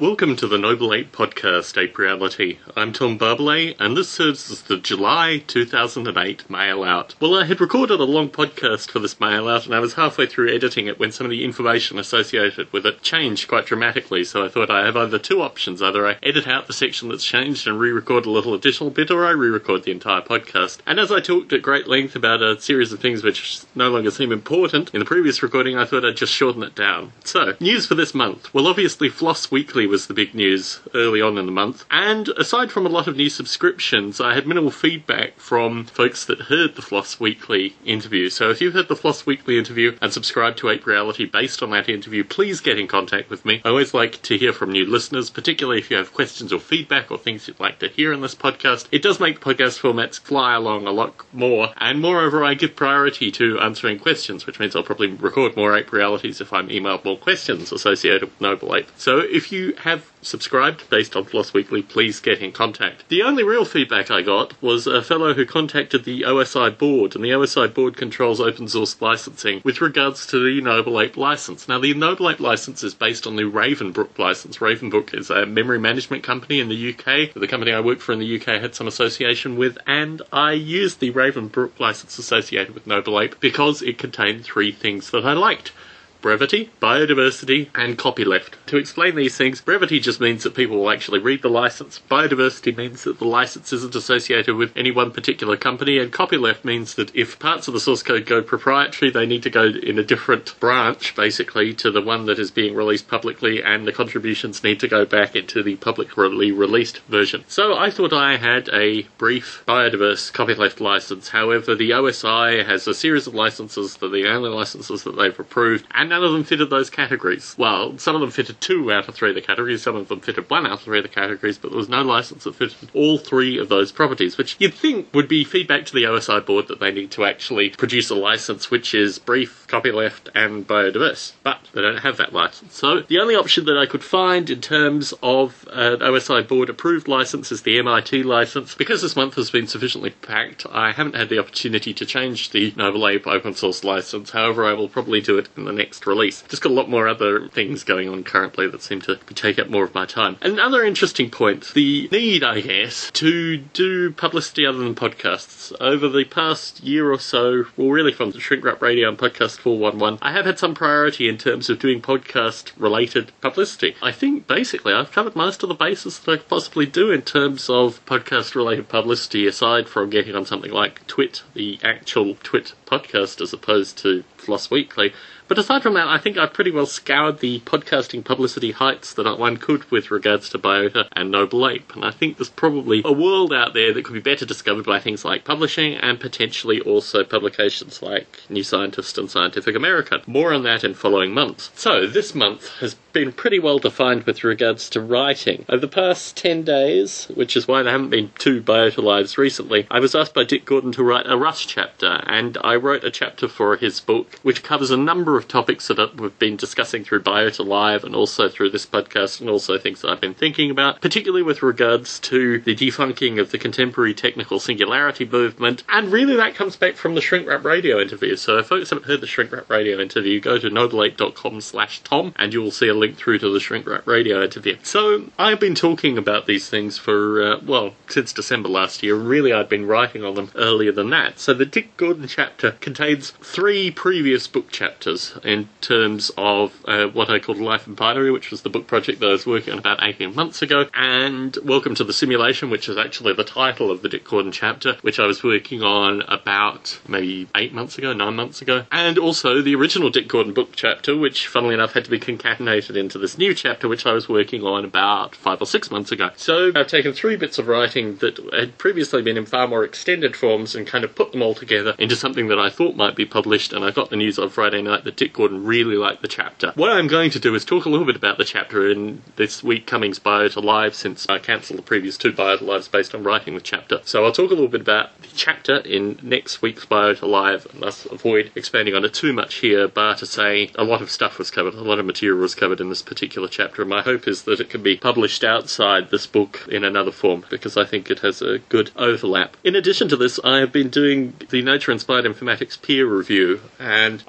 Welcome to the Noble Ape Podcast, Ape Reality. I'm Tom Barbalet, and this serves as the July 2008 mail out. Well, I had recorded a long podcast for this mail out, and I was halfway through editing it when some of the information associated with it changed quite dramatically, so I thought I have either two options. Either I edit out the section that's changed and re record a little additional bit, or I re record the entire podcast. And as I talked at great length about a series of things which no longer seem important in the previous recording, I thought I'd just shorten it down. So, news for this month. Well, obviously, Floss Weekly was the big news early on in the month. And aside from a lot of new subscriptions, I had minimal feedback from folks that heard the Floss Weekly interview. So if you've heard the Floss Weekly interview and subscribed to Ape Reality based on that interview, please get in contact with me. I always like to hear from new listeners, particularly if you have questions or feedback or things you'd like to hear in this podcast. It does make the podcast formats fly along a lot more, and moreover, I give priority to answering questions, which means I'll probably record more Ape Realities if I'm emailed more questions associated with Noble Ape. So if you have subscribed based on Floss Weekly, please get in contact. The only real feedback I got was a fellow who contacted the OSI board, and the OSI board controls open source licensing with regards to the Noble Ape license. Now, the Noble Ape license is based on the Ravenbrook license. Ravenbrook is a memory management company in the UK. The company I worked for in the UK had some association with, and I used the Ravenbrook license associated with Noble Ape because it contained three things that I liked brevity, biodiversity, and copyleft. To explain these things, brevity just means that people will actually read the license. Biodiversity means that the license isn't associated with any one particular company, and copyleft means that if parts of the source code go proprietary, they need to go in a different branch, basically, to the one that is being released publicly, and the contributions need to go back into the publicly released version. So I thought I had a brief biodiverse copyleft license. However, the OSI has a series of licenses that the only licenses that they've approved, and none of them fitted those categories. Well, some of them fitted two out of three of the categories, some of them fitted one out of three of the categories, but there was no license that fitted all three of those properties, which you'd think would be feedback to the OSI board that they need to actually produce a license which is brief, copyleft, and biodiverse. But they don't have that license. So the only option that I could find in terms of uh, an OSI board approved license is the MIT license. Because this month has been sufficiently packed, I haven't had the opportunity to change the Noble Ape open source license. However, I will probably do it in the next next release. Just got a lot more other things going on currently that seem to take up more of my time. Another interesting point the need, I guess, to do publicity other than podcasts. Over the past year or so, well, really from the Shrink Rap Radio and Podcast 411, I have had some priority in terms of doing podcast related publicity. I think basically I've covered most of the bases that I could possibly do in terms of podcast related publicity, aside from getting on something like Twit, the actual Twit podcast, as opposed to Floss Weekly. But aside from that, I think I've pretty well scoured the podcasting publicity heights that one could with regards to Biota and Noble Ape. And I think there's probably a world out there that could be better discovered by things like publishing and potentially also publications like New Scientist and Scientific American. More on that in following months. So, this month has been pretty well defined with regards to writing. Over the past 10 days, which is why there haven't been two Biota Lives recently, I was asked by Dick Gordon to write a Rush chapter, and I wrote a chapter for his book which covers a number of topics that we've been discussing through Biota Live and also through this podcast, and also things that I've been thinking about, particularly with regards to the defunking of the contemporary technical singularity movement. And really, that comes back from the Shrink Rap Radio interview. So if folks haven't heard the Shrink Rap Radio interview, go to nobleape.com slash Tom, and you will see a link through to the Shrink Rap Radio interview. So I've been talking about these things for, uh, well, since December last year. Really, I'd been writing on them earlier than that. So the Dick Gordon chapter contains three previous book chapters in terms of uh, what I called Life in Binary, which was the book project that I was working on about 18 months ago, and Welcome to the Simulation, which is actually the title of the Dick Gordon chapter, which I was working on about maybe eight months ago, nine months ago, and also the original Dick Gordon book chapter, which, funnily enough, had to be concatenated into this new chapter, which I was working on about five or six months ago. So I've taken three bits of writing that had previously been in far more extended forms and kind of put them all together into something that I thought might be published, and I got the news on Friday night that Dick Gordon really liked the chapter. What I'm going to do is talk a little bit about the chapter in this week Cummings Biota Live since I cancelled the previous two Biota Lives based on writing the chapter. So I'll talk a little bit about the chapter in next week's Biota Live and thus avoid expanding on it too much here, but to say a lot of stuff was covered, a lot of material was covered in this particular chapter, and my hope is that it can be published outside this book in another form because I think it has a good overlap. In addition to this, I have been doing the Nature Inspired Informatics peer review,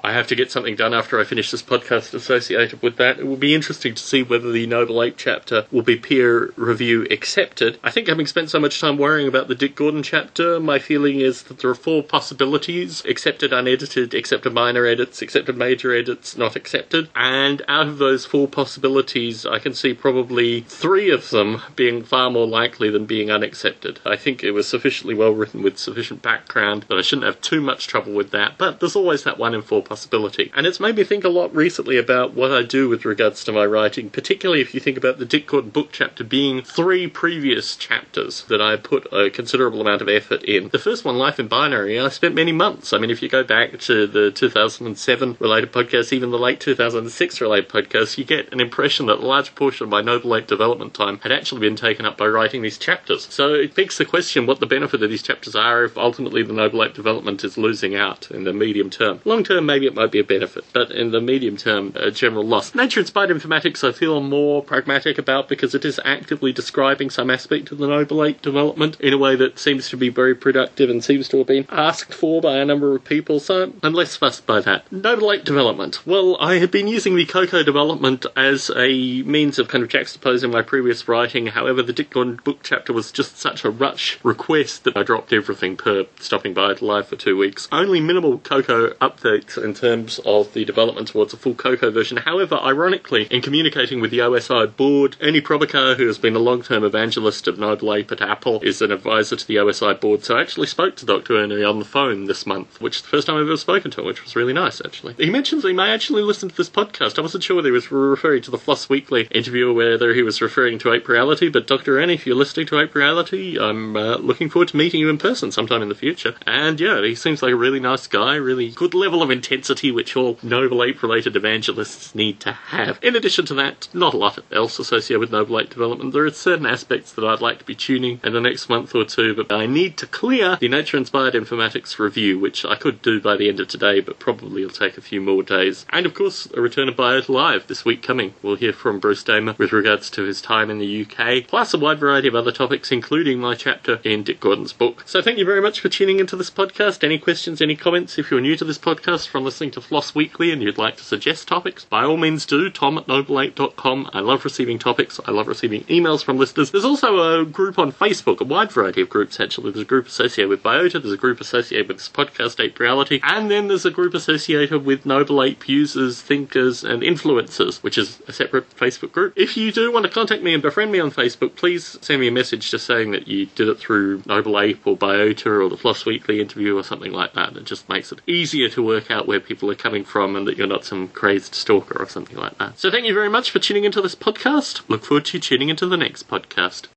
I have to get something done after I finish this podcast associated with that. It will be interesting to see whether the Noble Ape chapter will be peer review accepted. I think having spent so much time worrying about the Dick Gordon chapter, my feeling is that there are four possibilities accepted, unedited, accepted minor edits, accepted major edits, not accepted. And out of those four possibilities, I can see probably three of them being far more likely than being unaccepted. I think it was sufficiently well written with sufficient background that I shouldn't have too much trouble with that, but there's always that one in four possibility. And it's made me think a lot recently about what I do with regards to my writing, particularly if you think about the Dick Gordon book chapter being three previous chapters that I put a considerable amount of effort in. The first one, Life in Binary, I spent many months. I mean, if you go back to the 2007 related podcast, even the late 2006 related podcast, you get an impression that a large portion of my Noble Ape development time had actually been taken up by writing these chapters. So it begs the question what the benefit of these chapters are if ultimately the Noble Ape development is losing out in the medium term. Long term, maybe it might be a benefit, but in the medium term, a general loss. Nature inspired informatics, I feel more pragmatic about because it is actively describing some aspect of the Noble Ape development in a way that seems to be very productive and seems to have been asked for by a number of people, so I'm less fussed by that. Noble Ape development. Well, I had been using the Cocoa development as a means of kind of juxtaposing my previous writing. However, the Dick Gordon book chapter was just such a rush request that I dropped everything per stopping Biota Live for two weeks. Only minimal Cocoa updates in terms of the development towards a full Cocoa version. However, ironically, in communicating with the OSI board, Ernie Prabhakar, who has been a long-term evangelist of Noble Ape at Apple, is an advisor to the OSI board. So I actually spoke to Dr. Ernie on the phone this month, which is the first time I've ever spoken to him, which was really nice, actually. He mentions he may actually listen to this podcast. I wasn't sure whether he was referring to the Floss Weekly interview or whether he was referring to Ape Reality, but Dr. Ernie, if you're listening to Ape Reality, I'm uh, looking forward to meeting you in person sometime in the future. And yeah, he seems like a really nice guy, really good level of intensity, which all Noble Ape related evangelists need to have. In addition to that, not a lot else associated with Noble Ape development. There are certain aspects that I'd like to be tuning in the next month or two, but I need to clear the Nature Inspired Informatics review, which I could do by the end of today, but probably will take a few more days. And of course, a return of Biota Live this week coming. We'll hear from Bruce Damer with regards to his time in the UK, plus a wide variety of other topics, including my chapter in Dick Gordon's book. So thank you very much for tuning into this podcast. Any questions, any comments? If you're new to this podcast from listening to Floss Weekly and you'd like to suggest topics, by all means do. Tom at nobleape.com. I love receiving topics. I love receiving emails from listeners. There's also a group on Facebook, a wide variety of groups actually. There's a group associated with Biota, there's a group associated with this podcast, Ape Reality, and then there's a group associated with Noble Ape users, thinkers, and influencers, which is a separate Facebook group. If you do want to contact me and befriend me on Facebook, please send me a message just saying that you did it through Noble Ape or Biota or the Floss Weekly interview or something like that. It just makes it easier to work out where people are coming from and that you're not some crazed stalker or something like that. So thank you very much for tuning into this podcast. Look forward to tuning into the next podcast.